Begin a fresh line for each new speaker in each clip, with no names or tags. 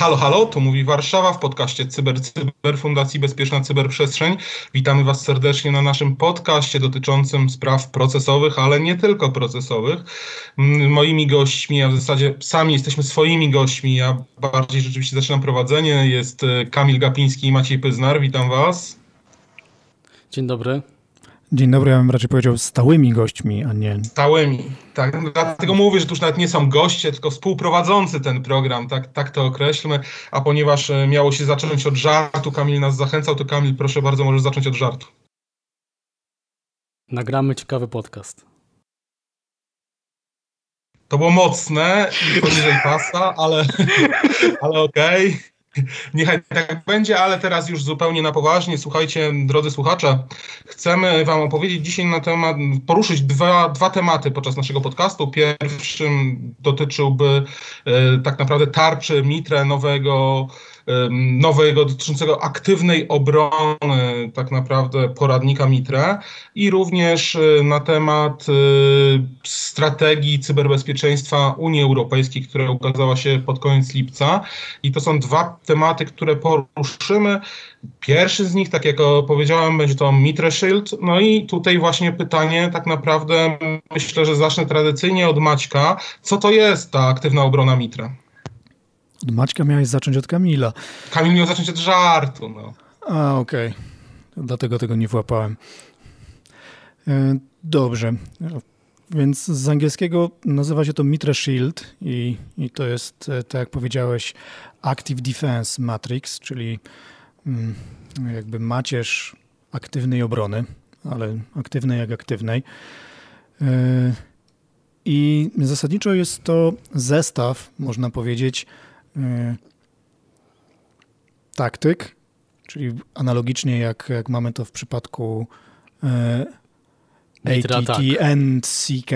Halo, halo, tu mówi Warszawa w podcaście Cyber, Cyber Fundacji Bezpieczna Cyberprzestrzeń. Witamy Was serdecznie na naszym podcaście dotyczącym spraw procesowych, ale nie tylko procesowych. Moimi gośćmi, a w zasadzie sami jesteśmy swoimi gośćmi, ja bardziej rzeczywiście zaczynam prowadzenie, jest e, Kamil Gapiński i Maciej Pyznar. Witam Was.
Dzień dobry.
Dzień dobry, ja bym raczej powiedział stałymi gośćmi, a nie...
Stałymi, tak. Dlatego mówię, że to już nawet nie są goście, tylko współprowadzący ten program, tak, tak to określmy. A ponieważ e, miało się zacząć od żartu, Kamil nas zachęcał, to Kamil, proszę bardzo, możesz zacząć od żartu.
Nagramy ciekawy podcast.
To było mocne i poniżej pasa, ale, ale okej. Niechaj tak będzie, ale teraz już zupełnie na poważnie. Słuchajcie, drodzy słuchacze, chcemy Wam opowiedzieć dzisiaj na temat, poruszyć dwa, dwa tematy podczas naszego podcastu. Pierwszym dotyczyłby e, tak naprawdę tarczy Mitre nowego nowego dotyczącego aktywnej obrony tak naprawdę poradnika Mitre i również y, na temat y, strategii cyberbezpieczeństwa Unii Europejskiej, która ukazała się pod koniec lipca. I to są dwa tematy, które poruszymy. Pierwszy z nich, tak jak powiedziałem, będzie to Mitre Shield. No i tutaj właśnie pytanie, tak naprawdę myślę, że zacznę tradycyjnie od Maćka. Co to jest ta aktywna obrona Mitre?
Od Maćka miałeś zacząć od Kamila.
Kamil miał zacząć od żartu, no.
A, okej. Okay. Dlatego tego nie włapałem. E, dobrze. Więc z angielskiego nazywa się to Mitre Shield i, i to jest, e, tak jak powiedziałeś, Active Defense Matrix, czyli mm, jakby macierz aktywnej obrony, ale aktywnej jak aktywnej. E, I zasadniczo jest to zestaw, można powiedzieć, Y, taktyk, czyli analogicznie jak, jak mamy to w przypadku y, ATT-NCK,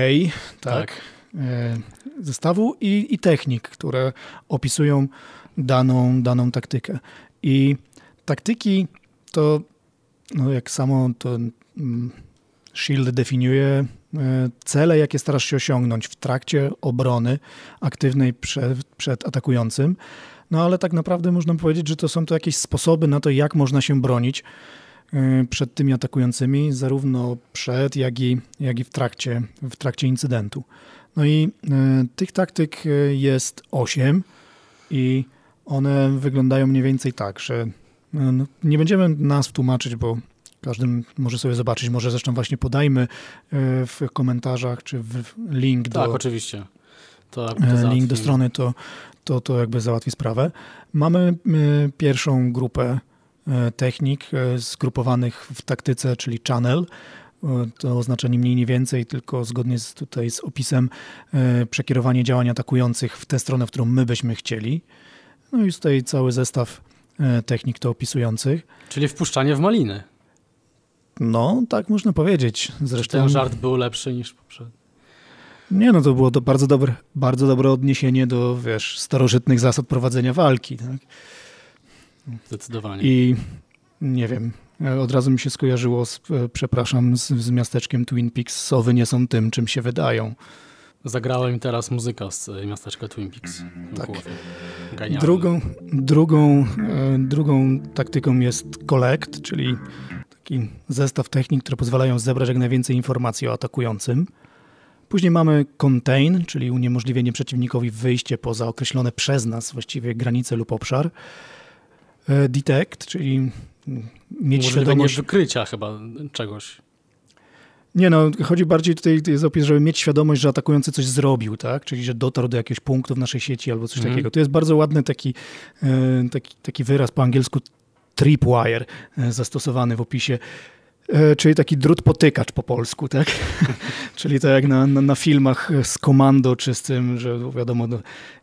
tak, tak. Y, zestawu i, i technik, które opisują daną, daną taktykę. I taktyki to, no jak samo to mm, Shield definiuje E, cele, jakie starasz się osiągnąć w trakcie obrony aktywnej przed, przed atakującym. No ale tak naprawdę można powiedzieć, że to są to jakieś sposoby na to, jak można się bronić e, przed tymi atakującymi, zarówno przed, jak i, jak i w, trakcie, w trakcie incydentu. No i e, tych taktyk jest osiem i one wyglądają mniej więcej tak, że no, nie będziemy nas tłumaczyć, bo każdy może sobie zobaczyć. Może zresztą właśnie podajmy e, w komentarzach, czy w link do...
Tak, oczywiście.
To, to e, link do strony, to, to, to jakby załatwi sprawę. Mamy e, pierwszą grupę technik zgrupowanych w taktyce, czyli channel. To oznacza nie mniej, nie więcej, tylko zgodnie z, tutaj z opisem przekierowanie działań atakujących w tę stronę, w którą my byśmy chcieli. No i tutaj cały zestaw technik to opisujących.
Czyli wpuszczanie w maliny.
No, tak można powiedzieć.
Zresztą Czy ten żart był lepszy niż poprzedni.
Nie, no to było to bardzo dobre, bardzo dobre odniesienie do, wiesz, starożytnych zasad prowadzenia walki. Tak?
Zdecydowanie.
I nie wiem, od razu mi się skojarzyło, z, e, przepraszam, z, z miasteczkiem Twin Peaks. Sowy nie są tym, czym się wydają.
Zagrała mi teraz muzyka z e, miasteczka Twin Peaks.
Tak. Drugą, drugą, e, drugą taktyką jest collect, czyli taki zestaw technik, które pozwalają zebrać jak najwięcej informacji o atakującym. Później mamy contain, czyli uniemożliwienie przeciwnikowi wyjście poza określone przez nas właściwie granice lub obszar. E, detect, czyli mieć świadomość...
wykrycia chyba czegoś.
Nie no, chodzi bardziej tutaj jest opis, żeby mieć świadomość, że atakujący coś zrobił, tak? Czyli, że dotarł do jakiegoś punktu w naszej sieci albo coś mm. takiego. To jest bardzo ładny taki, e, taki, taki wyraz po angielsku tripwire e, zastosowany w opisie, czyli taki drut potykacz po polsku, tak? czyli to jak na, na, na, filmach z komando, czy z tym, że wiadomo, no,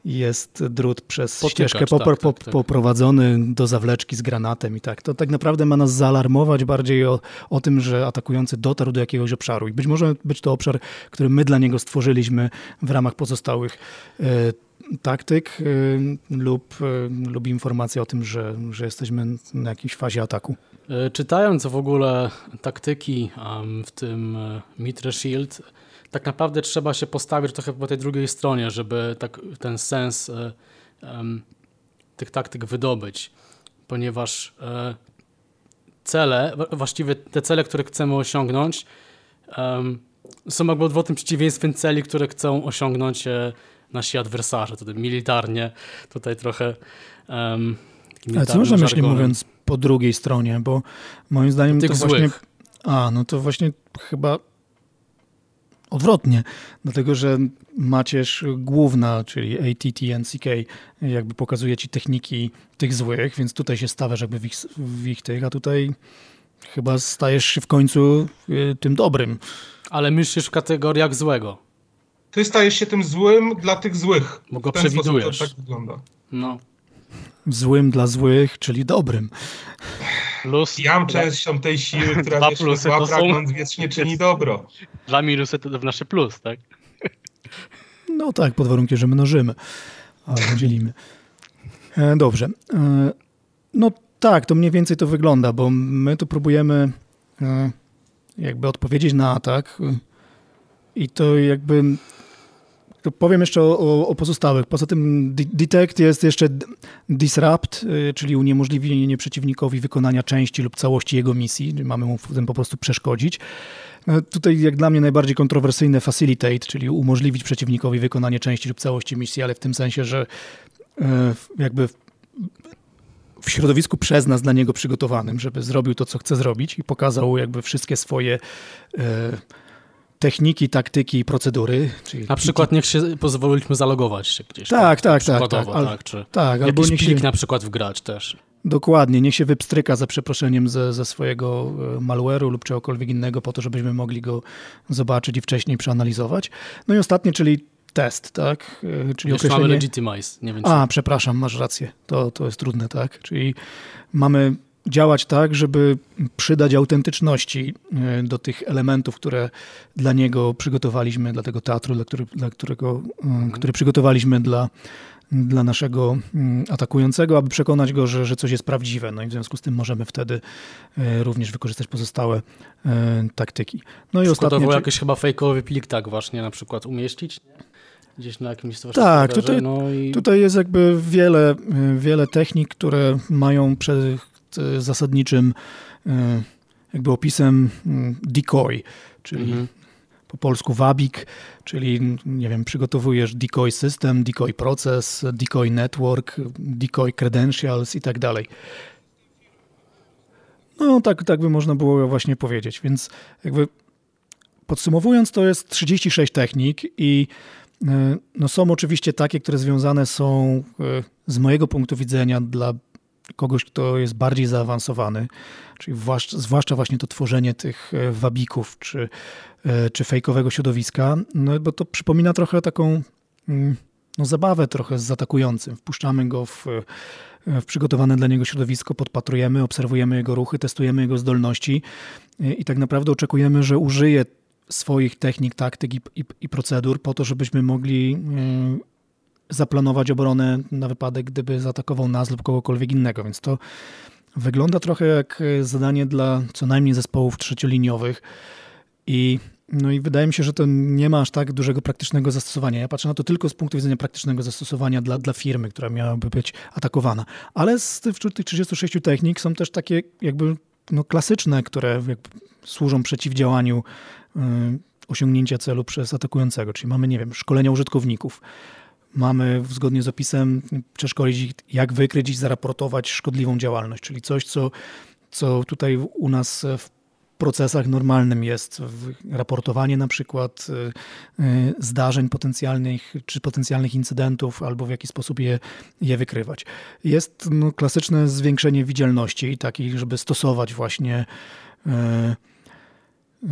jest drut przez potykacz, ścieżkę popor, tak, tak, tak. poprowadzony do zawleczki z granatem i tak. To tak naprawdę ma nas zaalarmować bardziej o, o tym, że atakujący dotarł do jakiegoś obszaru i być może być to obszar, który my dla niego stworzyliśmy w ramach pozostałych e, taktyk y, lub, y, lub informacja o tym, że, że jesteśmy na jakiejś fazie ataku.
E, czytając w ogóle taktyki w tym e, Mitre Shield, tak naprawdę trzeba się postawić trochę po tej drugiej stronie, żeby tak, ten sens um, tych taktyk wydobyć, ponieważ cele, właściwie te cele, które chcemy osiągnąć, są jakby odwrotnym przeciwieństwem celi, które chcą osiągnąć nasi adwersarze, tutaj militarnie, tutaj trochę
Ale co można myśleć mówiąc po drugiej stronie, bo moim zdaniem to
złych.
właśnie... A, no to właśnie chyba odwrotnie, dlatego że macierz główna, czyli ATT, NCK, jakby pokazuje ci techniki tych złych, więc tutaj się stawiasz jakby w ich, w ich tych, a tutaj chyba stajesz się w końcu y, tym dobrym.
Ale myślisz w kategoriach złego.
Ty stajesz się tym złym dla tych złych.
Bo go
sposób
przewidujesz.
To tak wygląda.
No.
Złym dla złych, czyli dobrym.
Plus,
Jam częścią tej siły, która
Dwa
wiecznie
plusy
zła,
to są-
pragnąc wiecznie czyni dobro.
dwa minusy to w nasze plus, tak?
No tak, pod warunkiem, że mnożymy, albo dzielimy. E, dobrze. E, no tak, to mniej więcej to wygląda, bo my tu próbujemy e, jakby odpowiedzieć na atak i to jakby powiem jeszcze o, o, o pozostałych. Poza tym de- detect jest jeszcze disrupt, y, czyli uniemożliwienie przeciwnikowi wykonania części lub całości jego misji. Mamy mu w tym po prostu przeszkodzić. E, Tutaj jak dla mnie najbardziej kontrowersyjne facilitate, czyli umożliwić przeciwnikowi wykonanie części lub całości misji, ale w tym sensie, że e, jakby w- w środowisku przez nas dla niego przygotowanym, żeby zrobił to, co chce zrobić i pokazał jakby wszystkie swoje e, techniki, taktyki i procedury.
Na przykład niech się pozwoliliśmy zalogować się gdzieś.
Tak, tak, tak, tak,
tak,
ale-
czy
tak, albo niech się,
plik na przykład wgrać też.
dokładnie, niech się wypstryka za przeproszeniem ze, ze swojego e, malware'u lub czegokolwiek innego po to, żebyśmy mogli go zobaczyć i wcześniej przeanalizować. No i ostatnie, czyli test, tak? E, Czyli
Jeszcze mamy
określenie...
legitimize, nie wiem czy...
A, przepraszam, masz rację. To, to jest trudne, tak? Czyli mamy działać tak, żeby przydać autentyczności e, do tych elementów, które dla niego przygotowaliśmy, dla tego teatru, dla, który, dla którego, e, który przygotowaliśmy dla, dla naszego mm, atakującego, aby przekonać go, że, że coś jest prawdziwe. No i w związku z tym możemy wtedy e, również wykorzystać pozostałe taktyki. No i.
Przykładowo
czyli-
jakiś chyba fejkowy plik tak właśnie na przykład umieścić gdzieś na jakimś
Tak, tutaj-
no i
Tutaj jest jakby wiele, wiele technik, które mają przed y, zasadniczym y, jakby opisem y, decoy, czyli
Mhm.
po polsku wabik, czyli nie wiem, przygotowujesz decoy system, decoy proces, decoy network, decoy credentials i tak dalej. No tak, tak by można było właśnie powiedzieć, więc jakby podsumowując to jest 36 technik i y, no są oczywiście takie, które związane są z mojego punktu widzenia dla kogoś, kto jest bardziej zaawansowany, czyli zwłaszcza, właśnie to tworzenie tych e, wabików czy, e, czy fejkowego środowiska, no bo to przypomina trochę taką mm, no, zabawę trochę z atakującym. Wpuszczamy go w, e, w przygotowane dla niego środowisko, podpatrujemy, obserwujemy jego ruchy, testujemy jego zdolności i tak naprawdę oczekujemy, że użyje swoich technik, taktyk i, i, i procedur po to, żebyśmy mogli e, zaplanować obronę na wypadek, gdyby zaatakował nas lub kogokolwiek innego. Więc to wygląda trochę jak e, zadanie dla co najmniej zespołów trzecioliniowych i no i wydaje mi się, że to nie ma aż tak dużego praktycznego zastosowania. Ja patrzę na to tylko z punktu widzenia praktycznego zastosowania dla, dla firmy, która miałaby być atakowana. Ale z tych, wśród tych 36 technik są też takie jakby no, klasyczne, które służą przeciwdziałaniu y, osiągnięcia celu przez atakującego. Czyli mamy, nie wiem, szkolenia użytkowników. Mamy zgodnie z opisem przeszkolić jak wykryć i zaraportować szkodliwą działalność, czyli coś, co, co tutaj u nas w procesach normalnym jest raportowanie na przykład y, y, zdarzeń potencjalnych czy potencjalnych incydentów albo w jaki sposób je, je wykrywać. Jest no, klasyczne zwiększenie widzialności, takiej, żeby stosować właśnie y, y,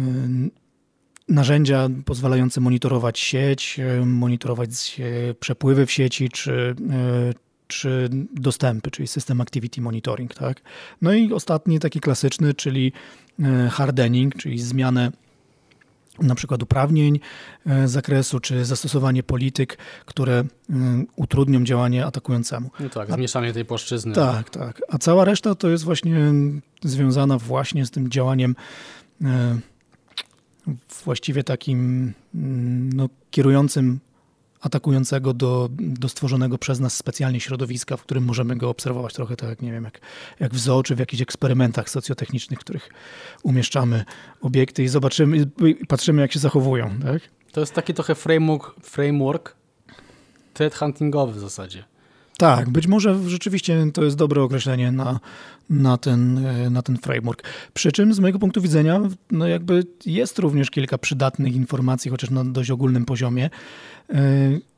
narzędzia pozwalające monitorować sieć, e, monitorować e, przepływy w sieci czy, e, czy dostępy, czyli System Activity Monitoring. Tak? No i ostatni taki klasyczny, czyli hardening, czyli zmianę na przykład uprawnień z zakresu, czy zastosowanie polityk, które utrudnią działanie atakującemu.
No tak, zmieszanie tej płaszczyzny.
Tak, tak. A cała reszta to jest właśnie związana właśnie z tym działaniem właściwie takim mm, no, kierującym atakującego do, do stworzonego przez nas specjalnie środowiska, w którym możemy go obserwować trochę tak, jak nie wiem, jak, jak w zoo, czy w jakichś eksperymentach socjotechnicznych, w których umieszczamy obiekty i zobaczymy, i patrzymy, jak się zachowują. Tak?
To jest taki trochę framework, framework threat huntingowy w zasadzie.
Tak, być może rzeczywiście to jest dobre określenie na, na, ten, na ten framework. Przy czym z mojego punktu widzenia no jakby jest również kilka przydatnych informacji, chociaż na dość ogólnym poziomie, e,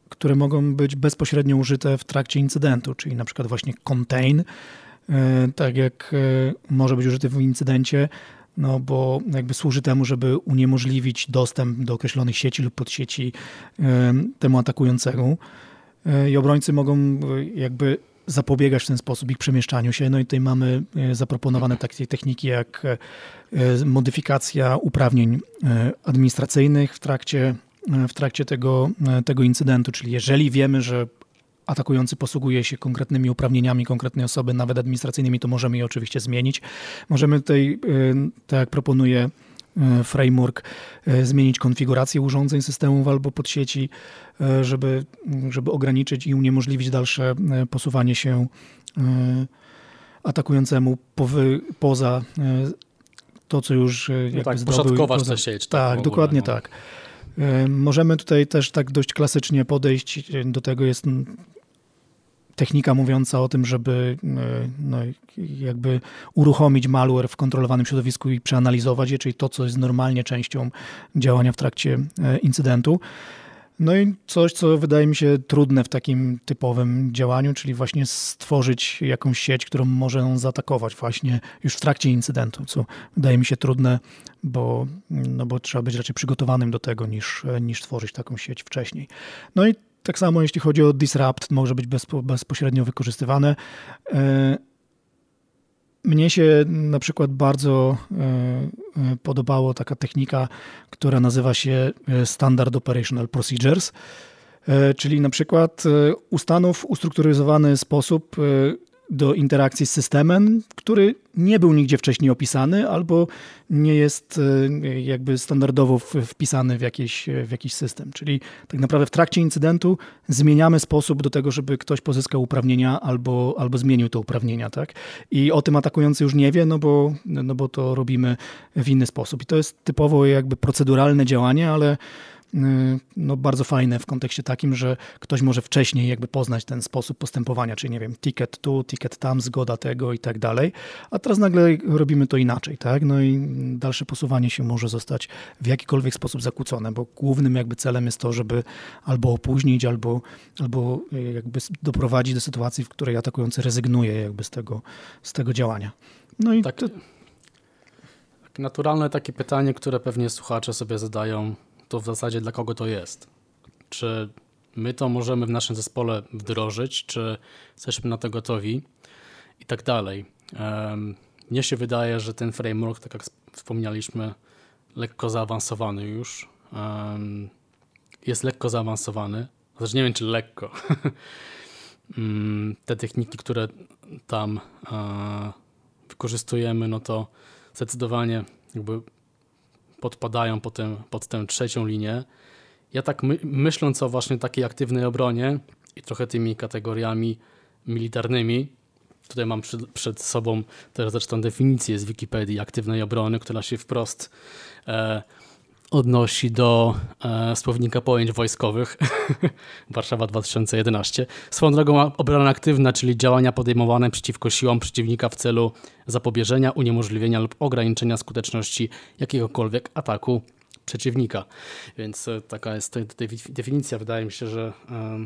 które mogą być bezpośrednio użyte w trakcie incydentu, czyli na przykład właśnie contain, e, tak jak e, może być użyty w incydencie, no bo jakby służy temu, żeby uniemożliwić dostęp do określonych sieci lub podsieci temu atakującemu. E, i obrońcy mogą e, jakby zapobiegać w ten sposób ich przemieszczaniu się. No i tutaj mamy e, zaproponowane takie techniki jak modyfikacja uprawnień administracyjnych w trakcie, w trakcie tego, tego incydentu, czyli jeżeli wiemy, że atakujący posługuje się konkretnymi uprawnieniami konkretnej osoby, nawet administracyjnymi, to możemy je oczywiście zmienić. Możemy tutaj, tak jak proponuje E, framework, e, zmienić konfigurację urządzeń systemów albo podsieci, e, żeby, żeby ograniczyć i uniemożliwić dalsze posuwanie się atakującemu powy, poza to, co już
no
jakby
tak,
zdobył.
Poza... sieć.
Tak, tak ogóle, no. tak. Możemy tutaj też tak dość klasycznie podejść do tego, jest technika mówiąca o tym, żeby e, no, jakby uruchomić malware w kontrolowanym środowisku i przeanalizować je, czyli to, co jest normalnie częścią działania w trakcie e, incydentu. No i coś, co wydaje mi się trudne w takim typowym działaniu, czyli właśnie stworzyć jakąś sieć, którą może zaatakować właśnie już w trakcie incydentu, co wydaje mi się trudne, bo, no bo trzeba być raczej przygotowanym do tego niż, niż tworzyć taką sieć wcześniej. No i tak samo jeśli chodzi o disrupt, może być bezpo, bezpośrednio wykorzystywane. E, mnie się na przykład bardzo e, e, podobało taka technika, która nazywa się Standard Operational Procedures, czyli na przykład ustanów ustrukturyzowany sposób do interakcji z systemem, który nie był nigdzie wcześniej opisany albo nie jest e, jakby standardowo wpisany w jakiś, w jakiś system. Czyli tak naprawdę w trakcie incydentu zmieniamy sposób do tego, żeby ktoś pozyskał uprawnienia albo, albo zmienił te uprawnienia. Tak? I o tym atakujący już nie wie, no bo, no bo to robimy w inny sposób. I to jest typowo jakby proceduralne działanie, ale no, bardzo fajne w kontekście takim, że ktoś może wcześniej jakby poznać ten sposób postępowania, czyli nie wiem, ticket tu, ticket tam, zgoda tego i tak dalej, a teraz nagle robimy to inaczej, tak? No i dalsze posuwanie się może zostać w jakikolwiek sposób zakłócone, bo głównym jakby celem jest to, żeby albo opóźnić, albo, albo jakby doprowadzić do sytuacji, w której atakujący rezygnuje jakby z tego, z tego działania. No i
tak,
to...
tak naturalne takie pytanie, które pewnie słuchacze sobie zadają, to w zasadzie dla kogo to jest. Czy my to możemy w naszym zespole wdrożyć, czy jesteśmy na to gotowi i tak dalej. Mnie się wydaje, że ten framework, tak jak wspomnieliśmy, lekko zaawansowany już. Jest lekko zaawansowany. Znaczy nie wiem, czy lekko. Mm, te techniki, które tam e, wykorzystujemy, no to zdecydowanie jakby podpadają potem pod tę trzecią linię. Ja tak my, myśląc o właśnie takiej aktywnej obronie i trochę tymi kategoriami militarnymi, tutaj mam przed, przed sobą teraz zresztą definicję z Wikipedii aktywnej obrony, która się wprost e, odnosi do e, słownika pojęć wojskowych Warszawa 2011. Swoją drogą obrona aktywna, czyli działania podejmowane przeciwko siłom przeciwnika w celu zapobieżenia, uniemożliwienia lub ograniczenia skuteczności jakiegokolwiek ataku przeciwnika. Więc e, taka jest tutaj definicja. Wydaje mi się, że e,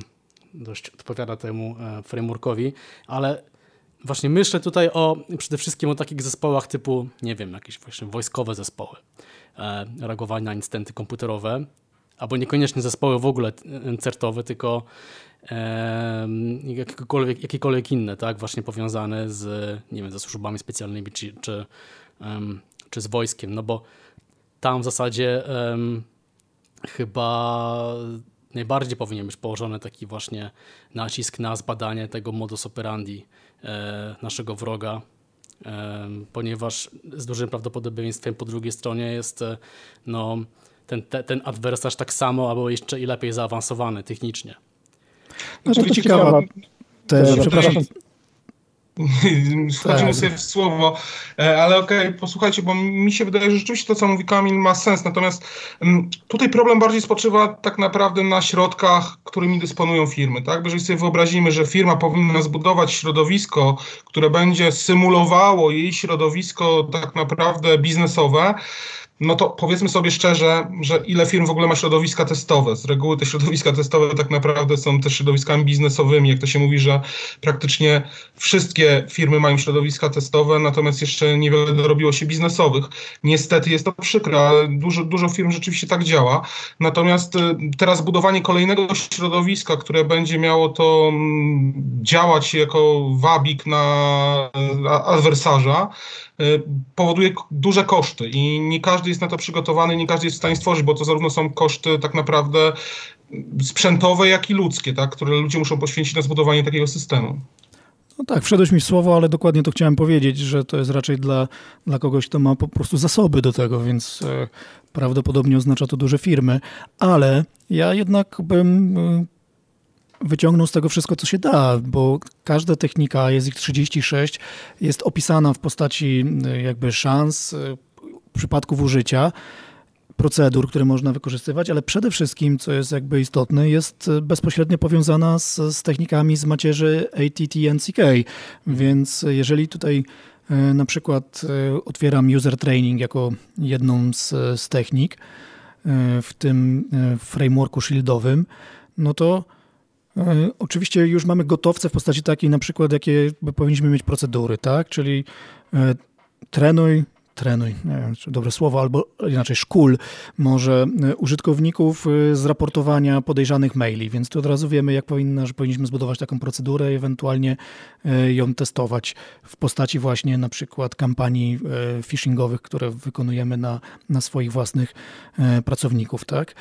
dość odpowiada temu e, frameworkowi, ale właśnie myślę tutaj o przede wszystkim o takich zespołach typu, nie wiem, jakieś właśnie wojskowe zespoły. E, reagowania na incydenty komputerowe, albo niekoniecznie zespoły w ogóle certowe, tylko e, jakiekolwiek, jakiekolwiek inne, tak, właśnie powiązane z, nie wiem, ze służbami specjalnymi czy, czy, czy z wojskiem, no bo tam w zasadzie um, chyba najbardziej powinien być położony taki właśnie nacisk na zbadanie tego modus operandi naszego wroga, e, ponieważ z dużym prawdopodobieństwem po drugiej stronie jest e, no, ten, te, ten adwersarz tak samo albo jeszcze i lepiej zaawansowany technicznie.
No to, to ciekawa. Też, przepraszam,
wchodzimy tak. sobie w słowo, e, ale okej, okay, posłuchajcie, bo mi się wydaje, że rzeczywiście to, co mówi Kamil, ma sens. Natomiast mm, tutaj problem bardziej spoczywa tak naprawdę na środkach, którymi dysponują firmy. Tak? Jeżeli sobie wyobrazimy, że firma powinna zbudować środowisko, które będzie symulowało jej środowisko tak naprawdę biznesowe, no to powiedzmy sobie szczerze, że ile firm w ogóle ma środowiska testowe. Z reguły te środowiska testowe tak naprawdę są też środowiskami biznesowymi. Jak to się mówi, że praktycznie wszystkie firmy mają środowiska testowe, natomiast jeszcze niewiele dorobiło się biznesowych. Niestety jest to przykre, ale dużo, dużo firm rzeczywiście tak działa. Natomiast y, teraz budowanie kolejnego środowiska, które będzie miało to mm, działać jako wabik na adwersarza, Y, powoduje duże koszty i nie każdy jest na to przygotowany, nie każdy jest w stanie stworzyć, bo to zarówno są koszty tak naprawdę sprzętowe, jak i ludzkie, tak, które ludzie muszą poświęcić na zbudowanie takiego systemu.
No tak, wszedłeś mi w słowo, ale dokładnie to chciałem powiedzieć, że to jest raczej dla, dla kogoś, kto ma po prostu zasoby do tego, więc e, prawdopodobnie oznacza to duże firmy, ale ja jednak bym e, wyciągnął z tego wszystko, co się da, bo każda technika, jest ich 36, jest opisana w postaci y, jakby szans, y, przypadków użycia, procedur, które można wykorzystywać, ale przede wszystkim, co jest jakby istotne, jest y, bezpośrednio powiązana z, z technikami z macierzy ATT NCK. Więc jeżeli tutaj na przykład otwieram user training jako jedną z, z technik w tym frameworku shieldowym, no to oczywiście już mamy gotowce w postaci takiej na przykład, jakie powinniśmy mieć procedury, tak? Czyli e, trenuj, trenuj, nie wiem, czy dobre słowo, albo inaczej szkól może e, użytkowników z raportowania podejrzanych maili, więc tu od razu wiemy, jak powinna, że powinniśmy zbudować taką procedurę i ewentualnie ją testować w postaci właśnie na przykład kampanii phishingowych, które wykonujemy na, na swoich własnych pracowników, tak?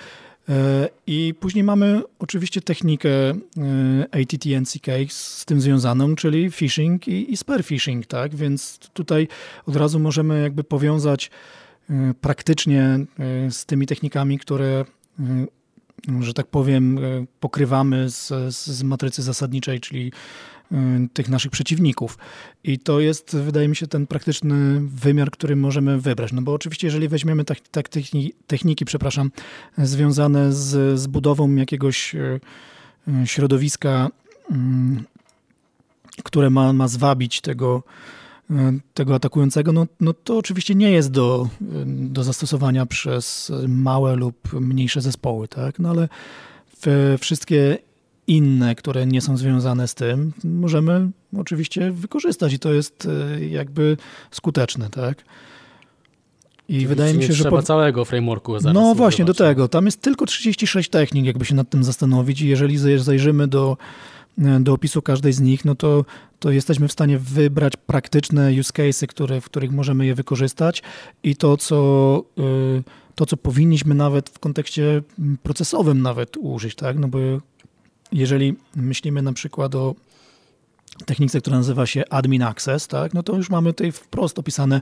E, I później mamy oczywiście technikę e, ATT-NCK z tym związaną, czyli phishing i, i spear phishing, tak? Więc tutaj od razu możemy jakby powiązać e, praktycznie z tymi technikami, które że tak powiem, pokrywamy z, z matrycy zasadniczej, czyli tych naszych przeciwników. I to jest, wydaje mi się, ten praktyczny wymiar, który możemy wybrać. No bo oczywiście, jeżeli weźmiemy tak, tak techniki, techniki, przepraszam, związane z, z budową jakiegoś y, y, środowiska, które ma, ma zwabić tego, tego atakującego, no, no to oczywiście nie jest do, do zastosowania przez małe lub mniejsze zespoły, tak? No ale wszystkie inne, które nie są związane z tym, możemy oczywiście wykorzystać i to jest e, jakby skuteczne, tak?
I Czyli wydaje mi się, że. Trzeba po... całego frameworku
zaraz No właśnie, do tego. Tam jest tylko 36 technik, jakby się nad tym zastanowić, i jeżeli zajrzymy do, e, do opisu każdej z nich, no to, to jesteśmy w stanie wybrać praktyczne use cases, które, w których możemy je wykorzystać i to, co. E, to, co powinniśmy nawet w kontekście procesowym nawet użyć, tak? No bo jeżeli myślimy na przykład o technice, która nazywa się admin access, tak, no to już mamy tutaj wprost opisane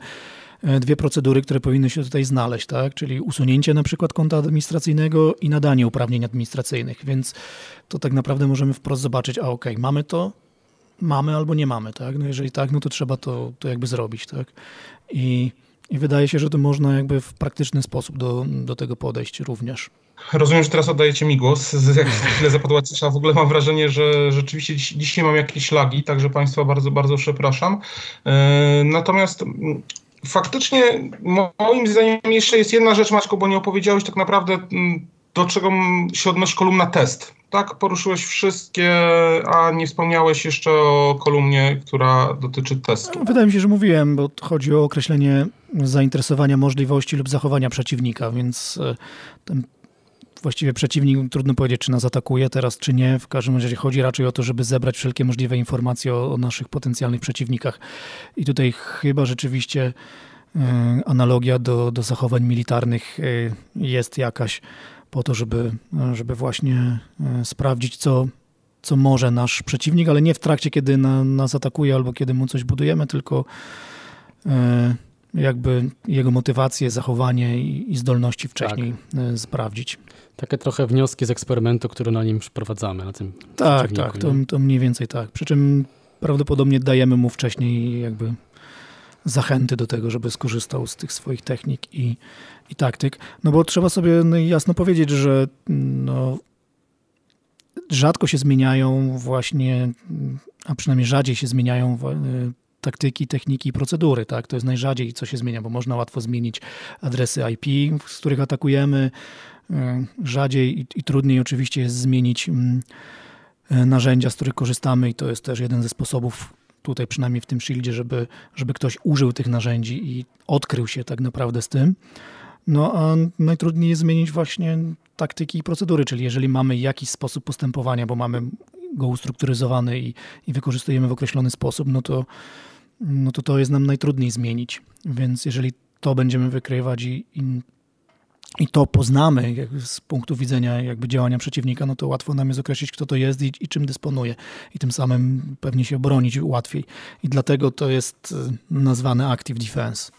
e, dwie procedury, które powinny się tutaj znaleźć, tak? czyli usunięcie na przykład konta administracyjnego i nadanie uprawnień administracyjnych, więc to tak naprawdę możemy wprost zobaczyć, a ok, mamy to, mamy albo nie mamy, tak? No jeżeli tak, no to trzeba to, to jakby zrobić, tak? I, I wydaje się, że to można jakby w praktyczny sposób do, do tego podejść również.
Rozumiem, że teraz oddajecie mi głos. Jak chwilę zapadła cisza, w ogóle mam wrażenie, że rzeczywiście dziś, dzisiaj mam jakieś lagi, także Państwa bardzo, bardzo przepraszam. E, natomiast mm, faktycznie moim zdaniem jeszcze jest jedna rzecz, Maćko, bo nie opowiedziałeś tak naprawdę mm, do czego się odnosi kolumna test. Tak, poruszyłeś wszystkie, a nie wspomniałeś jeszcze o kolumnie, która dotyczy testu.
Wydaje mi się, że mówiłem, bo chodzi o określenie zainteresowania, możliwości lub zachowania przeciwnika, więc e, ten właściwie przeciwnik, trudno powiedzieć, czy nas atakuje teraz, czy nie. W każdym razie chodzi raczej o to, żeby zebrać wszelkie możliwe informacje o, o naszych potencjalnych przeciwnikach. I tutaj chyba rzeczywiście analogia do, do zachowań militarnych jest jakaś po to, żeby, żeby właśnie sprawdzić, co, co może nasz przeciwnik, ale nie w trakcie, kiedy na, nas atakuje albo kiedy mu coś budujemy, tylko jakby jego motywację, zachowanie i, i zdolności wcześniej tak. sprawdzić.
Takie trochę wnioski z eksperymentu, który na nim przeprowadzamy, na tym
Tak, tak, to, to mniej więcej tak. Przy czym prawdopodobnie dajemy mu wcześniej jakby zachęty do tego, żeby skorzystał z tych swoich technik i, i taktyk. No bo trzeba sobie no, jasno powiedzieć, że no, rzadko się zmieniają właśnie, a przynajmniej rzadziej się zmieniają taktyki, techniki i procedury. Tak? To jest najrzadziej, co się zmienia, bo można łatwo zmienić adresy IP, z których atakujemy. E, rzadziej i, i trudniej oczywiście jest zmienić mm, e, narzędzia, z których korzystamy i to jest też jeden ze sposobów, tutaj przynajmniej w tym shieldzie, żeby, żeby ktoś użył tych narzędzi i odkrył się tak naprawdę z tym. No a najtrudniej jest zmienić właśnie taktyki i procedury, czyli jeżeli mamy jakiś sposób postępowania, bo mamy go ustrukturyzowany i, i wykorzystujemy w określony sposób, no to, no to to jest nam najtrudniej zmienić. Więc jeżeli to będziemy wykrywać i, i, i to poznamy z punktu widzenia jakby działania przeciwnika, no to łatwo nam jest określić, kto to jest i, i czym dysponuje. I tym samym pewnie się obronić łatwiej. I dlatego to jest e, nazwane active defense.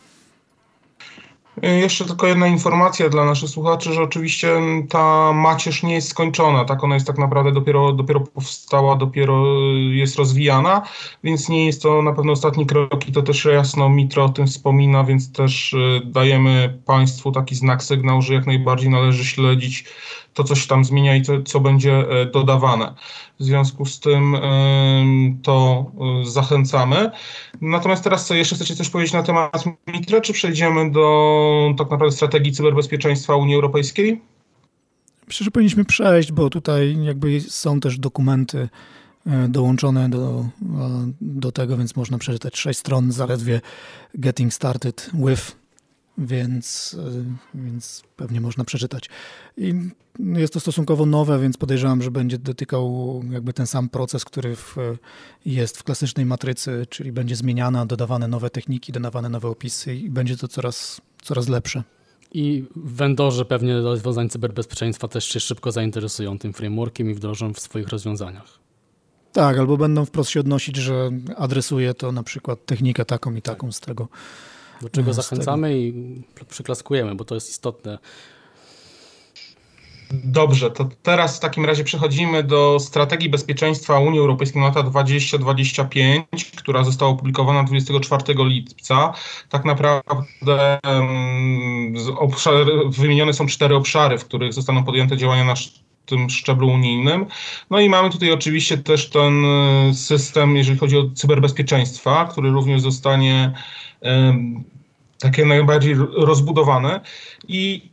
E, jeszcze tylko jedna informacja dla naszych słuchaczy, że oczywiście ta macierz nie jest skończona, tak ona jest tak naprawdę dopiero, dopiero powstała, dopiero e, jest rozwijana, więc nie jest to na pewno ostatni krok i to też jasno Mitro o tym wspomina, więc też e, dajemy Państwu taki znak, sygnał, że jak najbardziej należy śledzić to, co się tam zmienia i co, co będzie dodawane. W związku z tym to zachęcamy. Natomiast teraz co, jeszcze chcecie coś powiedzieć na temat Mitre, czy przejdziemy do tak naprawdę strategii cyberbezpieczeństwa Unii Europejskiej?
Myślę, że powinniśmy przejść, bo tutaj jakby są też dokumenty e, dołączone do, e, do tego, więc można przeczytać sześć stron zaledwie Getting Started With więc, e, więc pewnie można przeczytać. I jest to stosunkowo nowe, więc podejrzewam, że będzie dotykał jakby ten sam proces, który w, jest w klasycznej matrycy, czyli będzie zmieniana, dodawane nowe techniki, dodawane nowe opisy i będzie to coraz, coraz lepsze.
I vendorzy pewnie rozwiązań cyberbezpieczeństwa też się szybko zainteresują tym frameworkiem i wdrożą w swoich rozwiązaniach.
Tak, albo będą wprost się odnosić, że adresuje to na przykład technikę taką i taką z tego
do czego zachęcamy i przyklaskujemy, bo to jest istotne.
Dobrze, to teraz w takim razie przechodzimy do strategii bezpieczeństwa Unii Europejskiej na lata 2025, która została opublikowana 24 lipca. Tak naprawdę obszar, wymienione są cztery obszary, w których zostaną podjęte działania na tym szczeblu unijnym. No i mamy tutaj oczywiście też ten e, system, jeżeli chodzi o cyberbezpieczeństwa, który również zostanie takie najbardziej rozbudowane. I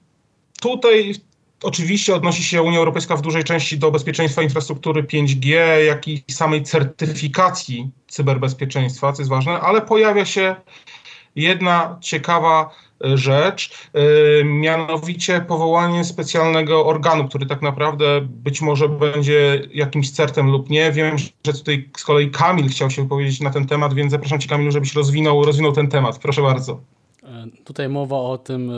tutaj oczywiście odnosi się Unia Europejska w dużej części do bezpieczeństwa infrastruktury 5G, jak i samej certyfikacji cyberbezpieczeństwa, co jest ważne, ale pojawia się jedna ciekawa rzecz, yy, mianowicie powołanie specjalnego organu, który tak naprawdę być może będzie jakimś certem lub nie. Wiem, że tutaj z kolei Kamil chciał się wypowiedzieć na ten temat, więc zapraszam Cię Kamilu, żebyś rozwinął, rozwinął ten temat. Proszę bardzo.
E, tutaj mowa o tym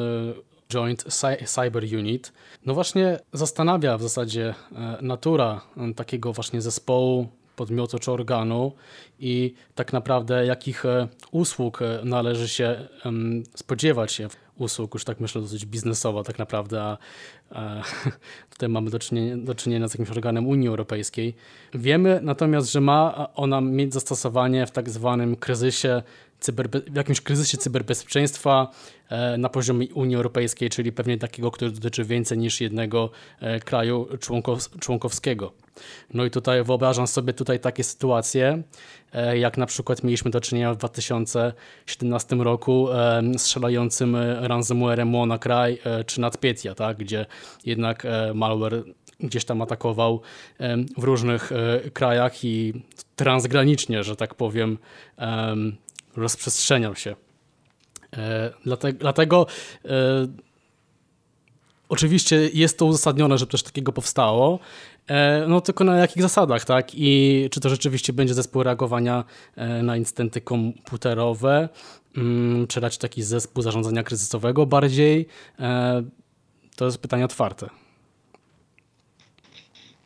Joint Cyber Unit. No właśnie zastanawia w zasadzie natura takiego właśnie zespołu podmiotu czy organu i tak naprawdę jakich e, usług e, należy się spodziewać się usług, już tak myślę dosyć biznesowo tak naprawdę, a tutaj mamy do czynienia, do czynienia z jakimś organem Unii Europejskiej. Wiemy natomiast, że ma ona mieć zastosowanie w tak zwanym kryzysie w jakimś kryzysie cyberbezpieczeństwa e, na poziomie Unii Europejskiej, czyli pewnie takiego, który dotyczy więcej niż jednego kraju członkow członkowskiego. No i tutaj wyobrażam sobie tutaj takie sytuacje, e, jak na przykład mieliśmy do czynienia w 2017 roku strzelającym ransomwarem WannaCry czy NotPetya, tak, gdzie jednak e, malware gdzieś tam atakował w różnych e, krajach i transgranicznie, że tak powiem, rozprzestrzeniał się. Dlatego, dlatego Oczywiście jest to uzasadnione, że coś takiego powstało E, no tylko na jakich zasadach, tak? I czy to rzeczywiście będzie zespół reagowania e, na incydenty komputerowe, mm, czy raczej taki zespół zarządzania kryzysowego bardziej? E, to jest pytanie otwarte.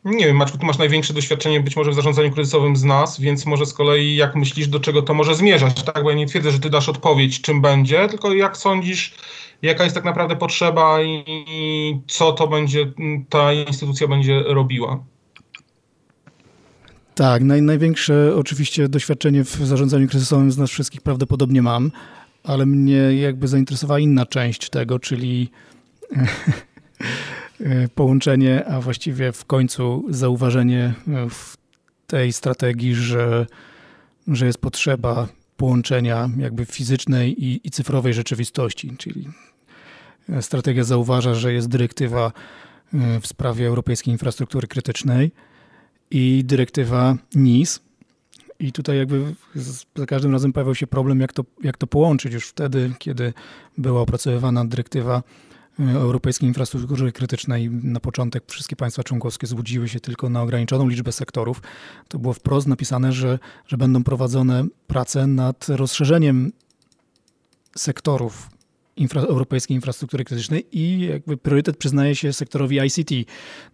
Nie wiem, Maczku, tu masz największe doświadczenie być może w zarządzaniu kryzysowym z nas, więc może z kolei jak myślisz, do czego to może zmierzać, tak? Bo ja nie twierdzę, że ty dasz odpowiedź, czym będzie, tylko jak sądzisz, jaka jest tak naprawdę potrzeba i, i co to będzie, ta instytucja będzie robiła.
Tak, naj, największe oczywiście doświadczenie w zarządzaniu kryzysowym z nas wszystkich prawdopodobnie mam, ale mnie jakby zainteresowała inna część tego, czyli połączenie, a właściwie w końcu zauważenie w tej strategii, że, że jest potrzeba połączenia jakby fizycznej i, i cyfrowej rzeczywistości, czyli strategia zauważa, że jest dyrektywa e, w sprawie europejskiej infrastruktury krytycznej i dyrektywa NIS. I tutaj jakby za każdym razem pojawiał się problem, jak to, jak to połączyć już wtedy, kiedy była opracowywana dyrektywa e, europejskiej infrastrukturze krytycznej. Na początek wszystkie państwa członkowskie zbudziły się tylko na ograniczoną liczbę sektorów. To było wprost napisane, że, że będą prowadzone prace nad rozszerzeniem sektorów infra, europejskiej infrastruktury krytycznej i jakby priorytet przyznaje się sektorowi ICT.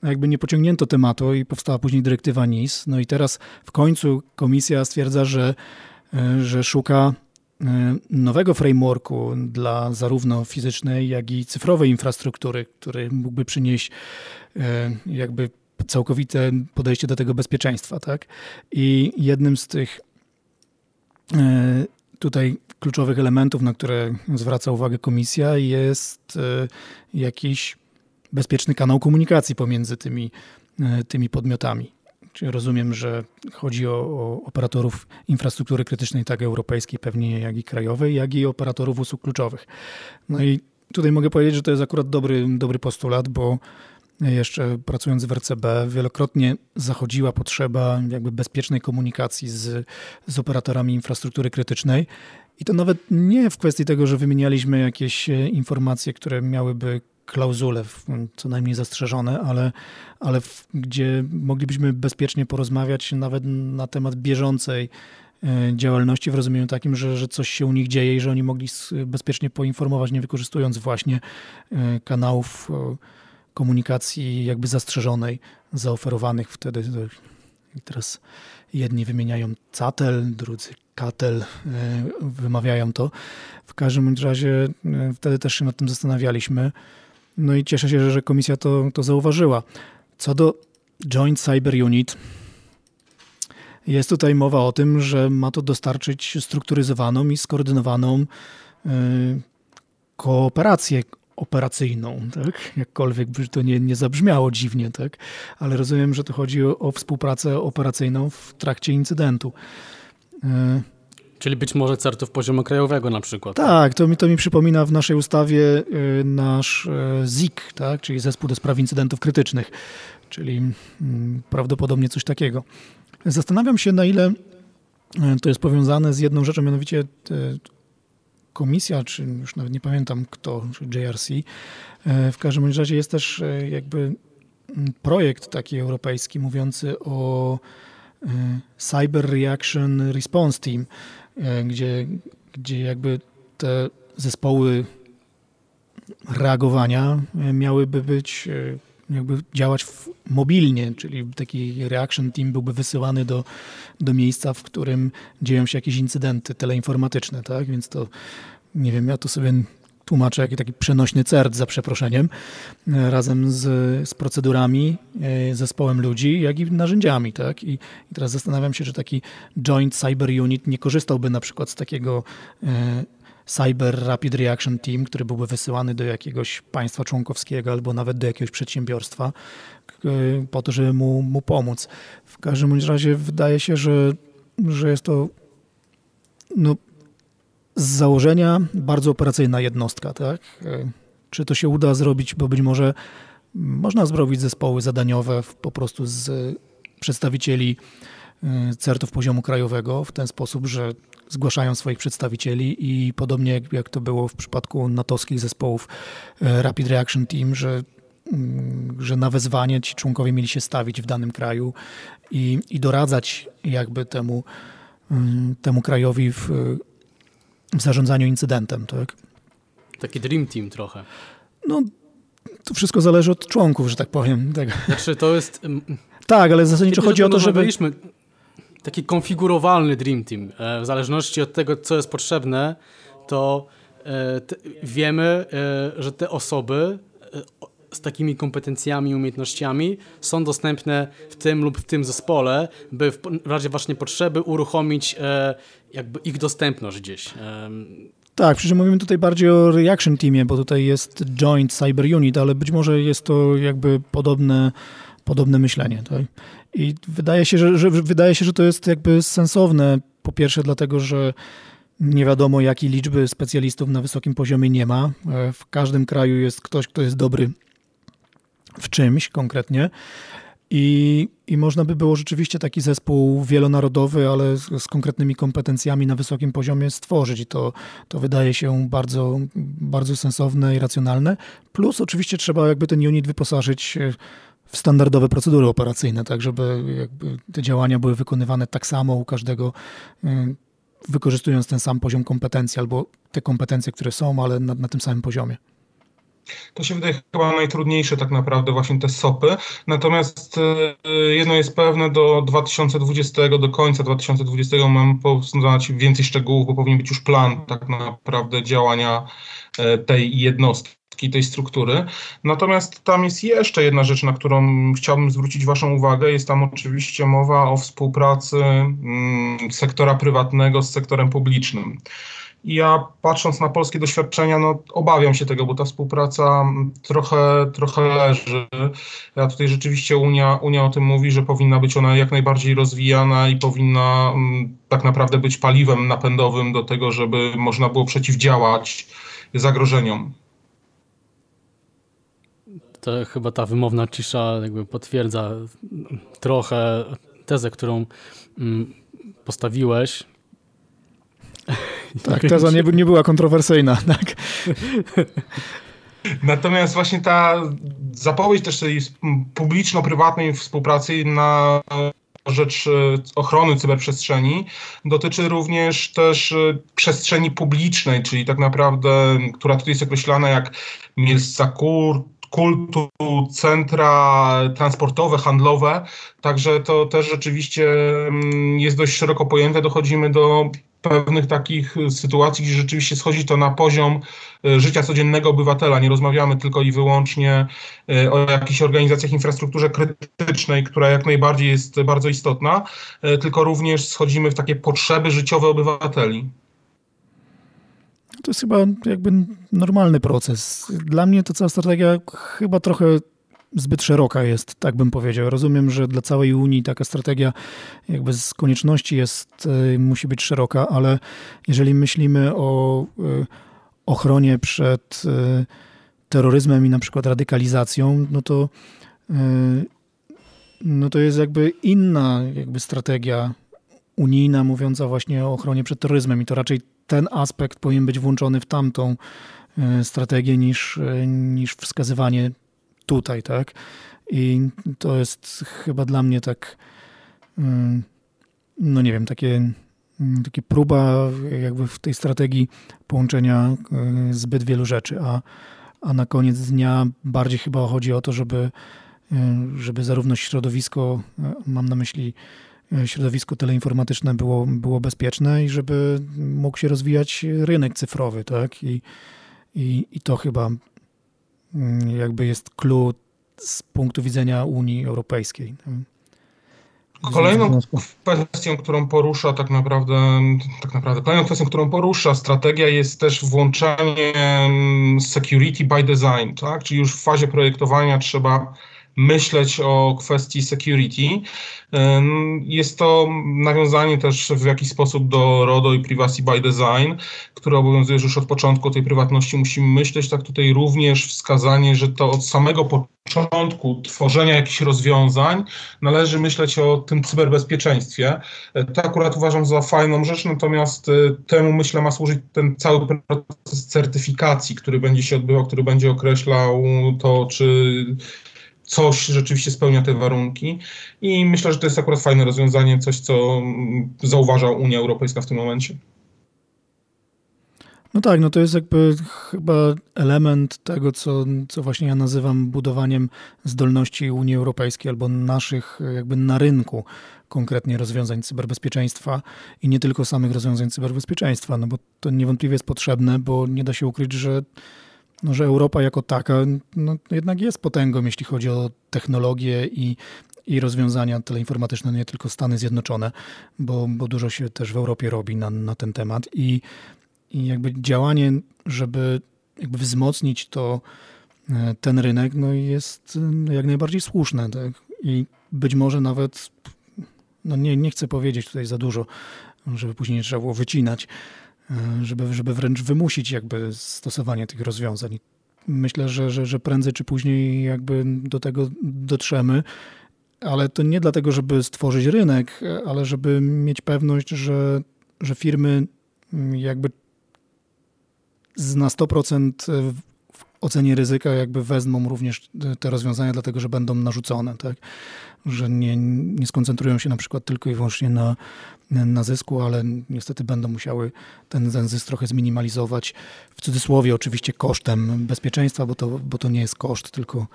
No jakby nie pociągnięto tematu i powstała później dyrektywa NIS. No i teraz w końcu komisja stwierdza, że, e, że szuka nowego frameworku dla zarówno fizycznej, jak i cyfrowej infrastruktury, który mógłby przynieść e, jakby całkowite podejście do tego bezpieczeństwa. Tak? I jednym z tych tutaj kluczowych elementów, na które zwraca uwagę komisja, jest jakiś bezpieczny kanał komunikacji pomiędzy tymi, tymi podmiotami. Czyli rozumiem, że chodzi o, o, operatorów infrastruktury krytycznej, tak europejskiej, pewnie jak i krajowej, jak i operatorów usług kluczowych. No i tutaj mogę powiedzieć, że to jest akurat dobry, dobry postulat, bo jeszcze pracując w RCB, wielokrotnie zachodziła potrzeba jakby bezpiecznej komunikacji z, z operatorami infrastruktury krytycznej. I to nawet nie w kwestii tego, że wymienialiśmy jakieś informacje, które miałyby klauzule co najmniej zastrzeżone, ale, ale gdzie moglibyśmy bezpiecznie porozmawiać nawet na temat bieżącej e, działalności w rozumieniu takim, że, że coś się u nich dzieje i że oni mogli bezpiecznie poinformować, nie wykorzystując właśnie e, kanałów komunikacji jakby zastrzeżonej, zaoferowanych wtedy. I teraz jedni wymieniają catel, drudzy katel, e, wymawiają to. W każdym razie e, wtedy też się nad tym zastanawialiśmy. No i cieszę się, że komisja to, to zauważyła. Co do Joint Cyber Unit, jest tutaj mowa o tym, że ma to dostarczyć strukturyzowaną i skoordynowaną e, kooperację operacyjną, tak? Jakkolwiek by to nie, nie zabrzmiało dziwnie, tak? Ale rozumiem, że to chodzi o, o współpracę operacyjną w trakcie incydentu.
E, Czyli być może certów poziomu krajowego na przykład.
Tak, to mi, to mi przypomina w naszej ustawie e, nasz e, ZIK, tak? czyli Zespół do Spraw Incydentów Krytycznych, czyli mm, prawdopodobnie coś takiego. Zastanawiam się, na ile to jest powiązane z jedną rzeczą, mianowicie komisja, czy już nawet nie pamiętam kto, czy JRC. W każdym razie jest też jakby mm, projekt taki europejski mówiący o Cyber Reaction Response Team, gdzie, gdzie jakby te zespoły reagowania miałyby być jakby działać mobilnie, czyli taki reaction team byłby wysyłany do, do miejsca, w którym dzieją się jakieś incydenty teleinformatyczne, tak? Więc to, nie wiem, ja to sobie tłumaczę jak taki przenośny CERT za przeproszeniem, razem z, z procedurami, e, zespołem ludzi, jak i narzędziami, tak? I, I, teraz zastanawiam się, czy taki Joint Cyber Unit nie korzystałby na przykład z takiego e, Cyber Rapid Reaction Team, który byłby wysyłany do jakiegoś państwa członkowskiego albo nawet do jakiegoś przedsiębiorstwa po to, żeby mu, mu pomóc. W każdym razie wydaje się, że, że jest to no, z założenia bardzo operacyjna jednostka. Tak? Czy to się uda zrobić, bo być może można zrobić zespoły zadaniowe po prostu z przedstawicieli y, CERT-ów poziomu krajowego w ten sposób, że zgłaszają swoich przedstawicieli i podobnie jak, jak to było w przypadku natowskich zespołów e, Rapid Reaction Team, że mm, że na wezwanie ci członkowie mieli się stawić w danym kraju i, i doradzać jakby temu, mm, temu krajowi w, w zarządzaniu incydentem, tak?
Taki dream team trochę.
No, to wszystko zależy od członków, że tak powiem. Tak,
Znaczy to jest...
tak ale zasadniczo
Kiedy
chodzi o to, żeby...
taki konfigurowalny Dream Team. E, W zależności od tego, co jest potrzebne, to e, wiemy, e, że te osoby z takimi kompetencjami umiejętnościami są dostępne w tym lub w tym zespole, by w, razie właśnie potrzeby uruchomić e, jakby ich dostępność gdzieś. Em,
Tak, przy czym mówimy tutaj bardziej o reaction teamie, bo tutaj jest joint cyber unit, ale być może jest to jakby podobne, podobne myślenie. Tak? I wydaje się, że, że, wydaje się, że to jest jakby sensowne. Po pierwsze dlatego, że nie wiadomo jakiej liczby specjalistów na wysokim poziomie nie ma. E, W każdym kraju jest ktoś, kto jest dobry w czymś konkretnie. I, I można by było rzeczywiście taki zespół wielonarodowy, ale z, z konkretnymi kompetencjami na wysokim poziomie stworzyć. I to, to wydaje się bardzo, bardzo sensowne i racjonalne. Plus oczywiście trzeba jakby ten unit wyposażyć e, w standardowe procedury operacyjne, tak żeby jakby te działania były wykonywane tak samo u każdego, y, wykorzystując ten sam poziom kompetencji albo te kompetencje, które są, ale na, na tym samym poziomie.
To się wydaje chyba najtrudniejsze tak naprawdę właśnie te SOPy. Natomiast e, jedno jest pewne, do 2020, do końca 2020 mam poznać więcej szczegółów, bo powinien być już plan tak naprawdę działania e, tej jednostki, tej struktury. Natomiast tam jest jeszcze jedna rzecz, na którą chciałbym zwrócić Waszą uwagę. Jest tam oczywiście mowa o współpracy mm, sektora prywatnego z sektorem publicznym. Ja patrząc na polskie doświadczenia, no obawiam się tego, bo ta współpraca mm, trochę, trochę leży. Ja tutaj rzeczywiście Unia, Unia o tym mówi, że powinna być ona jak najbardziej rozwijana i powinna mm, tak naprawdę być paliwem napędowym do tego, żeby można było przeciwdziałać zagrożeniom.
To chyba ta wymowna cisza jakby potwierdza trochę tezę, którą mm, postawiłeś.
Tak, teza nie, nie była kontrowersyjna, tak.
Natomiast właśnie ta zapowiedź też tej publiczno-prywatnej współpracy na rzecz e, ochrony cyberprzestrzeni dotyczy również też e, przestrzeni publicznej, czyli tak naprawdę, która tutaj jest określana jak miejsca kultu, centra transportowe, handlowe. Także to też rzeczywiście mm, jest dość szeroko pojęte. Dochodzimy do pewnych takich sytuacji, gdzie rzeczywiście schodzi to na poziom e, życia codziennego obywatela. Nie rozmawiamy tylko i wyłącznie e, o jakichś organizacjach infrastrukturze krytycznej, która jak najbardziej jest bardzo istotna, tylko również schodzimy w takie potrzeby życiowe obywateli.
To jest chyba jakby normalny proces. Dla mnie to cała strategia chyba trochę zbyt szeroka jest, tak bym powiedział. Rozumiem, że dla całej Unii taka strategia jakby z konieczności jest, musi być szeroka, ale jeżeli myślimy o ochronie przed terroryzmem i na przykład radykalizacją, no to no to jest jakby inna jakby strategia unijna mówiąca właśnie o ochronie przed terroryzmem i to raczej ten aspekt powinien być włączony w tamtą strategię niż, niż wskazywanie tutaj, tak? I to jest chyba dla mnie tak, no nie wiem, takie, takie próba jakby w tej strategii połączenia zbyt wielu rzeczy, a, a na koniec dnia bardziej chyba chodzi o to, żeby, żeby zarówno środowisko, mam na myśli środowisko teleinformatyczne było, było bezpieczne i żeby mógł się rozwijać rynek cyfrowy, tak? I, i, i to chyba jakby jest clue z punktu widzenia Unii Europejskiej.
Kolejną kwestią, którą porusza tak naprawdę, tak naprawdę, kolejną kwestią, którą porusza strategia jest też włączenie security by design, tak? Czyli już w fazie projektowania trzeba myśleć o kwestii security. Jest to nawiązanie też w jakiś sposób do RODO i Privacy by Design, które obowiązuje już od początku tej prywatności musimy myśleć. Tak tutaj również wskazanie, że to od samego początku tworzenia jakichś rozwiązań należy myśleć o tym cyberbezpieczeństwie. To akurat uważam za fajną rzecz, natomiast e, temu myślę ma służyć ten cały proces certyfikacji, który będzie się odbywał, który będzie określał to, czy coś rzeczywiście spełnia te warunki. I myślę, że to jest akurat fajne rozwiązanie, coś, co zauważa Unia Europejska w tym momencie.
No tak, no to jest jakby chyba element tego, co, co właśnie ja nazywam budowaniem zdolności Unii Europejskiej albo naszych jakby na rynku konkretnie rozwiązań cyberbezpieczeństwa i nie tylko samych rozwiązań cyberbezpieczeństwa, no bo to niewątpliwie jest potrzebne, bo nie da się ukryć, że no, że Europa jako taka no, jednak jest potęgą, jeśli chodzi o technologię i, i rozwiązania teleinformatyczne, nie tylko Stany Zjednoczone, bo, bo dużo się też w Europie robi na, na ten temat i, i jakby działanie, żeby jakby wzmocnić to, e, ten rynek, no jest no, jak najbardziej słuszne. Tak? I być może nawet, no nie, nie chcę powiedzieć tutaj za dużo, żeby później nie trzeba było wycinać, żeby, żeby wręcz wymusić jakby stosowanie tych rozwiązań. Myślę, że, że, że prędzej czy później jakby do tego dotrzemy, ale to nie dlatego, żeby stworzyć rynek, ale żeby mieć pewność, że, że firmy jakby na 100% w ocenie ryzyka jakby wezmą również te rozwiązania, dlatego że będą narzucone, tak? Że nie, nie skoncentrują się na przykład tylko i wyłącznie na, na zysku, ale niestety będą musiały ten, ten zysk trochę zminimalizować. W cudzysłowie oczywiście kosztem bezpieczeństwa, bo to, bo to nie jest koszt, tylko,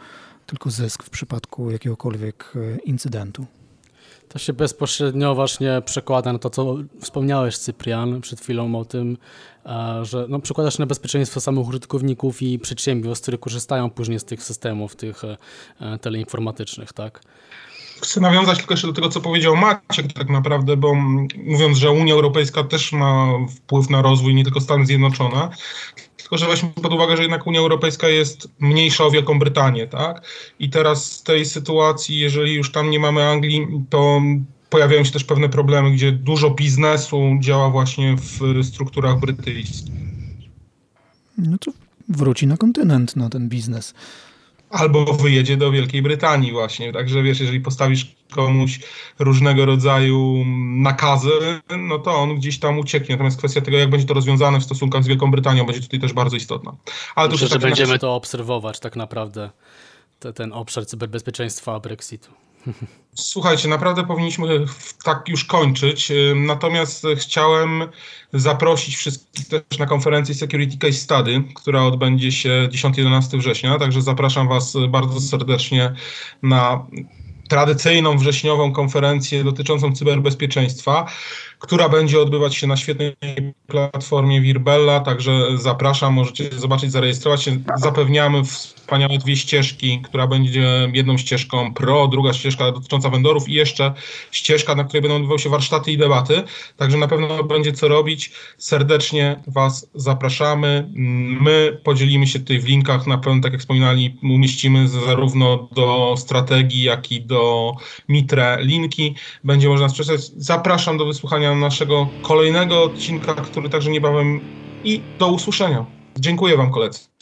tylko zysk w przypadku jakiegokolwiek e, incydentu.
To się bezpośrednio właśnie przekłada na to, co wspomniałeś, Cyprian, przed chwilą o tym, e, że no, przekładasz na bezpieczeństwo samych użytkowników i przedsiębiorstw, które korzystają później z tych systemów, tych e, teleinformatycznych, tak?
Chcę nawiązać tylko jeszcze do tego, co powiedział Maciek tak naprawdę, bo mówiąc, że Unia Europejska też ma wpływ na rozwój, nie tylko Stany Zjednoczone, tylko że weźmy pod uwagę, że jednak Unia Europejska jest mniejsza o Wielką Brytanię, tak? I teraz z tej sytuacji, jeżeli już tam nie mamy Anglii, to pojawiają się też pewne problemy, gdzie dużo biznesu działa właśnie w strukturach brytyjskich.
No to wróci na kontynent, na ten biznes
albo wyjedzie do Wielkiej Brytanii właśnie. Także wiesz, jeżeli postawisz komuś różnego rodzaju nakazy, no to on gdzieś tam ucieknie. Natomiast kwestia tego, jak będzie to rozwiązane w stosunkach z Wielką Brytanią, będzie tutaj też bardzo istotna.
Ale Myślę, że tak będziemy to obserwować tak naprawdę, te, ten obszar cyberbezpieczeństwa Brexitu.
Słuchajcie, naprawdę powinniśmy tak już kończyć. Natomiast chciałem zaprosić wszystkich też na konferencję Security Case Study, która odbędzie się 10-11 września. Także zapraszam Was bardzo serdecznie na tradycyjną wrześniową konferencję dotyczącą cyberbezpieczeństwa, która będzie odbywać się na świetnej platformie Virbella, także zapraszam, możecie zobaczyć, zarejestrować się. Zapewniamy wspaniałe dwie ścieżki, która będzie jedną ścieżką pro, druga ścieżka dotycząca vendorów i jeszcze ścieżka, na której będą odbywały się warsztaty i debaty, także na pewno będzie co robić. Serdecznie Was zapraszamy. My podzielimy się tutaj w linkach, na pewno, tak jak wspominali, umieścimy zarówno do strategii, jak i do Mitre linki. Będzie można przeczytać. Zapraszam do naszego kolejnego odcinka, który także niebawem i do usłyszenia. Dziękuję Wam koledzy.